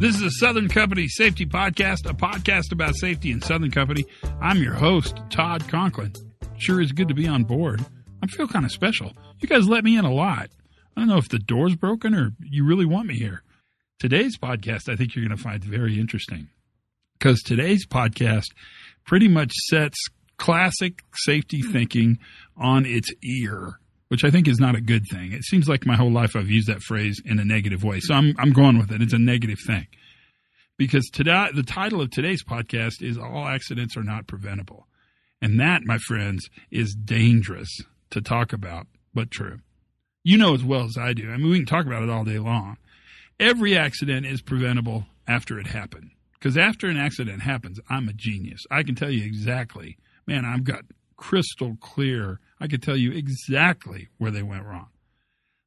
This is a Southern Company Safety Podcast, a podcast about safety in Southern Company. I'm your host, Todd Conklin. Sure is good to be on board. I feel kind of special. You guys let me in a lot. I don't know if the door's broken or you really want me here. Today's podcast, I think you're going to find very interesting because today's podcast pretty much sets classic safety thinking on its ear, which I think is not a good thing. It seems like my whole life I've used that phrase in a negative way. So I'm, I'm going with it. It's a negative thing because today, the title of today's podcast is All Accidents Are Not Preventable. And that, my friends, is dangerous to talk about, but true. You know as well as I do. I mean, we can talk about it all day long. Every accident is preventable after it happened. Because after an accident happens, I'm a genius. I can tell you exactly, man, I've got crystal clear. I could tell you exactly where they went wrong.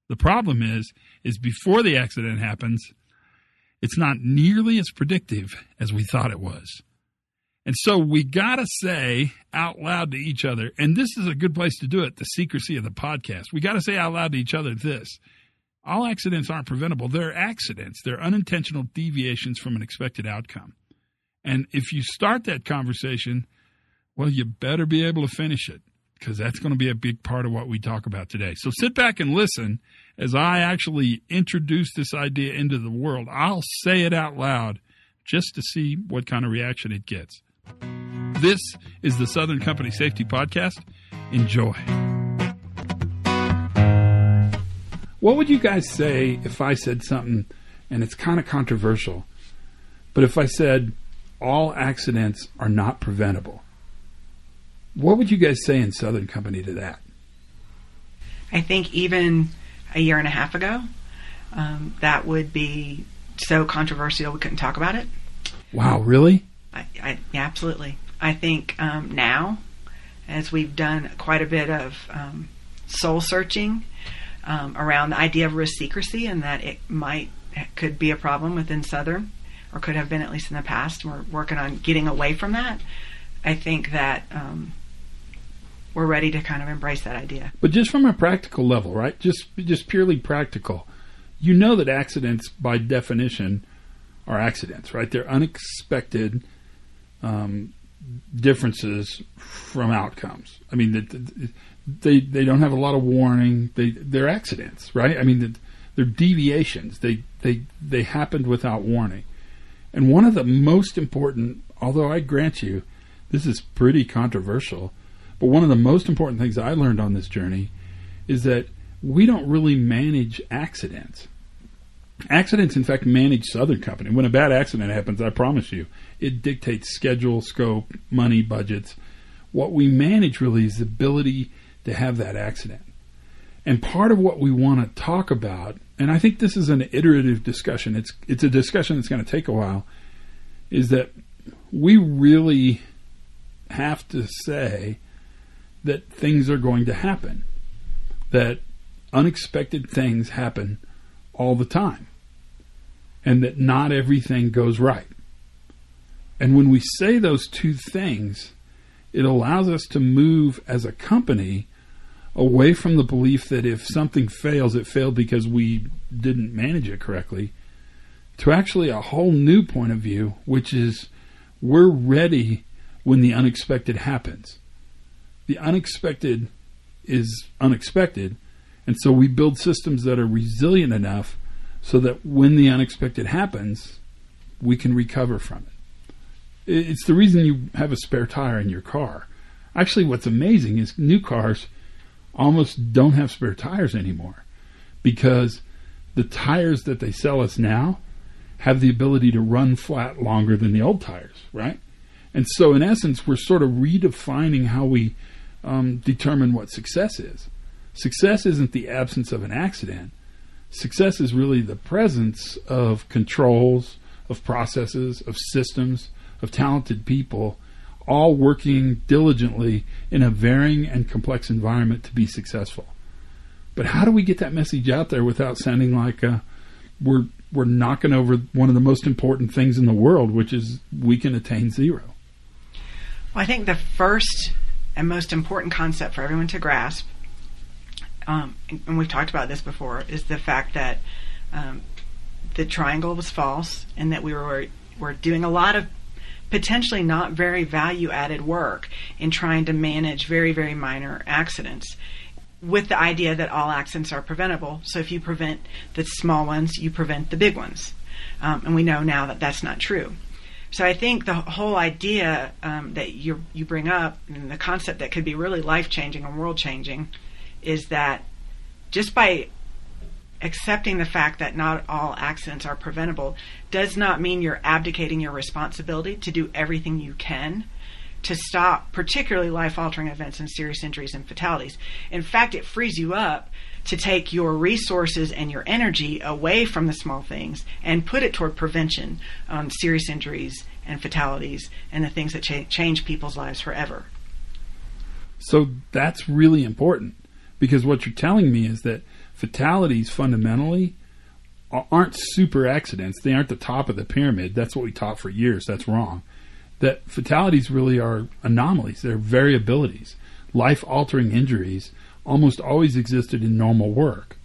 The problem is, is before the accident happens, it's not nearly as predictive as we thought it was. And so we got to say out loud to each other, and this is a good place to do it the secrecy of the podcast. We got to say out loud to each other this all accidents aren't preventable. They're accidents, they're unintentional deviations from an expected outcome. And if you start that conversation, well, you better be able to finish it because that's going to be a big part of what we talk about today. So sit back and listen as I actually introduce this idea into the world. I'll say it out loud just to see what kind of reaction it gets. This is the Southern Company Safety Podcast. Enjoy. What would you guys say if I said something, and it's kind of controversial, but if I said all accidents are not preventable? What would you guys say in Southern Company to that? I think even a year and a half ago, um, that would be so controversial we couldn't talk about it. Wow, really? I, I, yeah, absolutely. I think um, now, as we've done quite a bit of um, soul searching um, around the idea of risk secrecy and that it might could be a problem within Southern, or could have been at least in the past. We're working on getting away from that. I think that um, we're ready to kind of embrace that idea. But just from a practical level, right? Just just purely practical. You know that accidents, by definition, are accidents, right? They're unexpected um, differences from outcomes. I mean, they they don't have a lot of warning. They they're accidents, right? I mean, they're deviations. They they they happened without warning. And one of the most important, although I grant you, this is pretty controversial, but one of the most important things I learned on this journey is that we don't really manage accidents. Accidents, in fact, manage Southern Company. When a bad accident happens, I promise you, it dictates schedule, scope, money, budgets. What we manage really is the ability to have that accident. And part of what we want to talk about, and I think this is an iterative discussion, it's, it's a discussion that's going to take a while, is that we really have to say that things are going to happen, that unexpected things happen all the time, and that not everything goes right. And when we say those two things, it allows us to move as a company away from the belief that if something fails, it failed because we didn't manage it correctly, to actually a whole new point of view, which is we're ready when the unexpected happens. The unexpected is unexpected, and so we build systems that are resilient enough so that when the unexpected happens, we can recover from it. It's the reason you have a spare tire in your car. Actually, what's amazing is new cars almost don't have spare tires anymore because the tires that they sell us now have the ability to run flat longer than the old tires, right? And so, in essence, we're sort of redefining how we um, determine what success is. Success isn't the absence of an accident. Success is really the presence of controls, of processes, of systems, of talented people all working diligently in a varying and complex environment to be successful. But how do we get that message out there without sounding like uh, we're we're knocking over one of the most important things in the world, which is we can attain zero? Well, I think the first and most important concept for everyone to grasp, um, and we've talked about this before, is the fact that um, the triangle was false and that we were were doing a lot of potentially not very value added work in trying to manage very very minor accidents with the idea that all accidents are preventable. So if you prevent the small ones, you prevent the big ones. Um, and we know now that that's not true. So I think the whole idea um, that you you bring up and the concept that could be really life changing and world changing is that just by accepting the fact that not all accidents are preventable does not mean you're abdicating your responsibility to do everything you can to stop particularly life altering events and serious injuries and fatalities. In fact, it frees you up to take your resources and your energy away from the small things and put it toward prevention on serious injuries and fatalities and the things that cha- change people's lives forever. So that's really important because what you're telling me is that fatalities fundamentally aren't super accidents. They aren't the top of the pyramid. That's what we taught for years. That's wrong. That fatalities really are anomalies. They're variabilities. Life altering injuries almost always existed in normal work,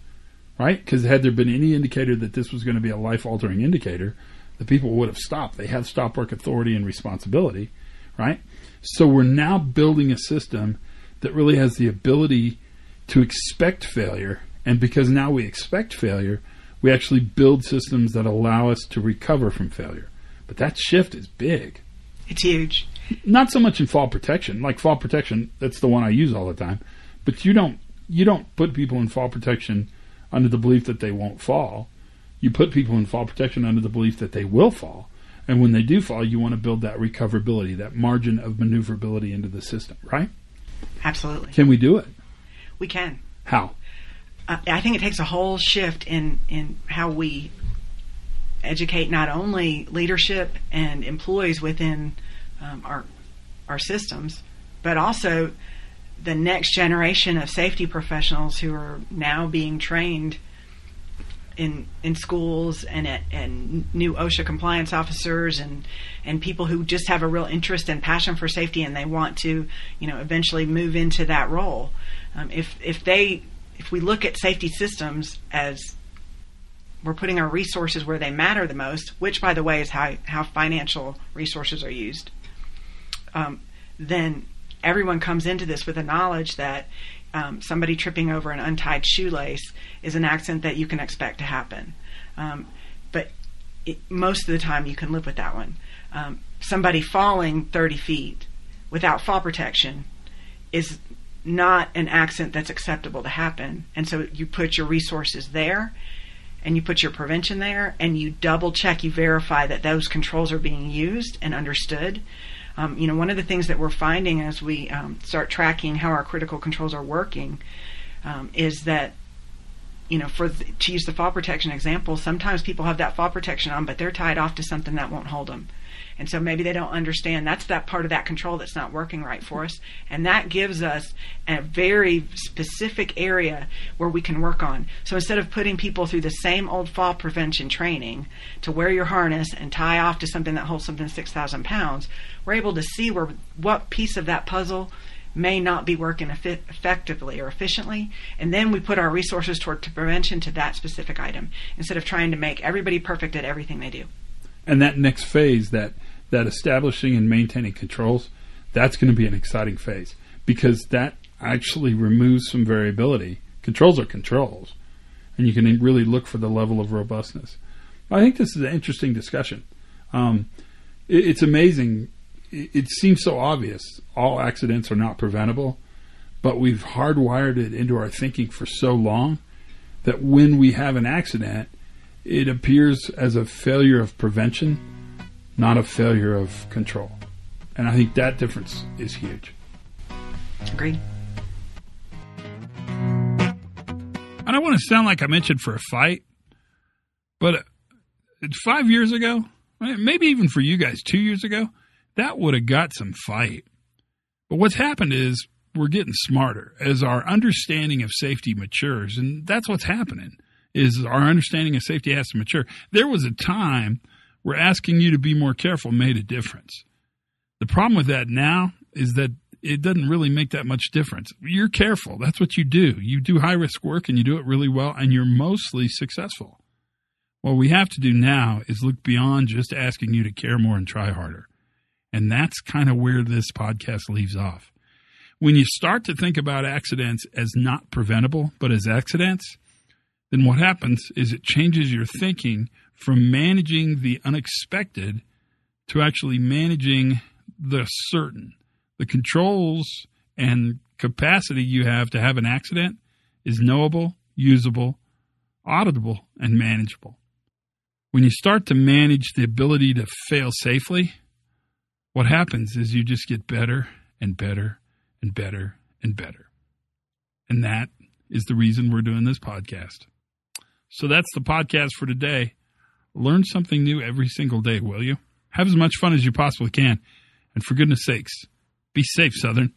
right? Because had there been any indicator that this was going to be a life altering indicator, the people would have stopped. They have stop work authority and responsibility, right? So we're now building a system that really has the ability to expect failure. And because now we expect failure, we actually build systems that allow us to recover from failure. But that shift is big. It's huge. Not so much in fall protection. Like fall protection, that's the one I use all the time. But you don't you don't put people in fall protection under the belief that they won't fall. You put people in fall protection under the belief that they will fall. And when they do fall, you want to build that recoverability, that margin of maneuverability into the system, right? Absolutely. Can we do it? We can. How? Uh, I think it takes a whole shift in in how we educate not only leadership and employees within um, our our systems, but also the next generation of safety professionals who are now being trained in in schools and at, and new OSHA compliance officers and and people who just have a real interest and passion for safety and they want to you know eventually move into that role. Um, if if they if we look at safety systems as we're putting our resources where they matter the most, which by the way is how how financial resources are used, um, then everyone comes into this with the knowledge that um, somebody tripping over an untied shoelace is an accident that you can expect to happen. Um, but it, most of the time, you can live with that one. Um, somebody falling 30 feet without fall protection is not an accident that's acceptable to happen. And so you put your resources there and you put your prevention there and you double check, you verify that those controls are being used and understood um, you know, one of the things that we're finding as we um, start tracking how our critical controls are working um, is that, you know, for to use the fall protection example, sometimes people have that fall protection on, but they're tied off to something that won't hold them. And so maybe they don't understand that's that part of that control that's not working right for us. And that gives us a very specific area where we can work on. So instead of putting people through the same old fall prevention training to wear your harness and tie off to something that holds something 6,000 pounds, we're able to see where what piece of that puzzle may not be working effectively or efficiently, and then we put our resources toward prevention to that specific item instead of trying to make everybody perfect at everything they do. And that next phase, that that establishing and maintaining controls, that's going to be an exciting phase because that actually removes some variability. Controls are controls, and you can really look for the level of robustness. I think this is an interesting discussion. Um, it, it's amazing. It, it seems so obvious. All accidents are not preventable, but we've hardwired it into our thinking for so long that when we have an accident, it appears as a failure of prevention not a failure of control. And I think that difference is huge. Agreed. I don't want to sound like I mentioned for a fight, but five years ago, maybe even for you guys two years ago, that would have got some fight. But what's happened is we're getting smarter as our understanding of safety matures, and that's what's happening. Is our understanding of safety has to mature. There was a time we're asking you to be more careful made a difference. The problem with that now is that it doesn't really make that much difference. You're careful. That's what you do. You do high risk work and you do it really well and you're mostly successful. What we have to do now is look beyond just asking you to care more and try harder. And that's kind of where this podcast leaves off. When you start to think about accidents as not preventable, but as accidents, then what happens is it changes your thinking from managing the unexpected to actually managing the certain. The controls and capacity you have to have an accident is knowable, usable, auditable, and manageable. When you start to manage the ability to fail safely, what happens is you just get better and better and better and better. And that is the reason we're doing this podcast. So that's the podcast for today. Learn something new every single day, will you? Have as much fun as you possibly can. And for goodness sakes, be safe, Southern.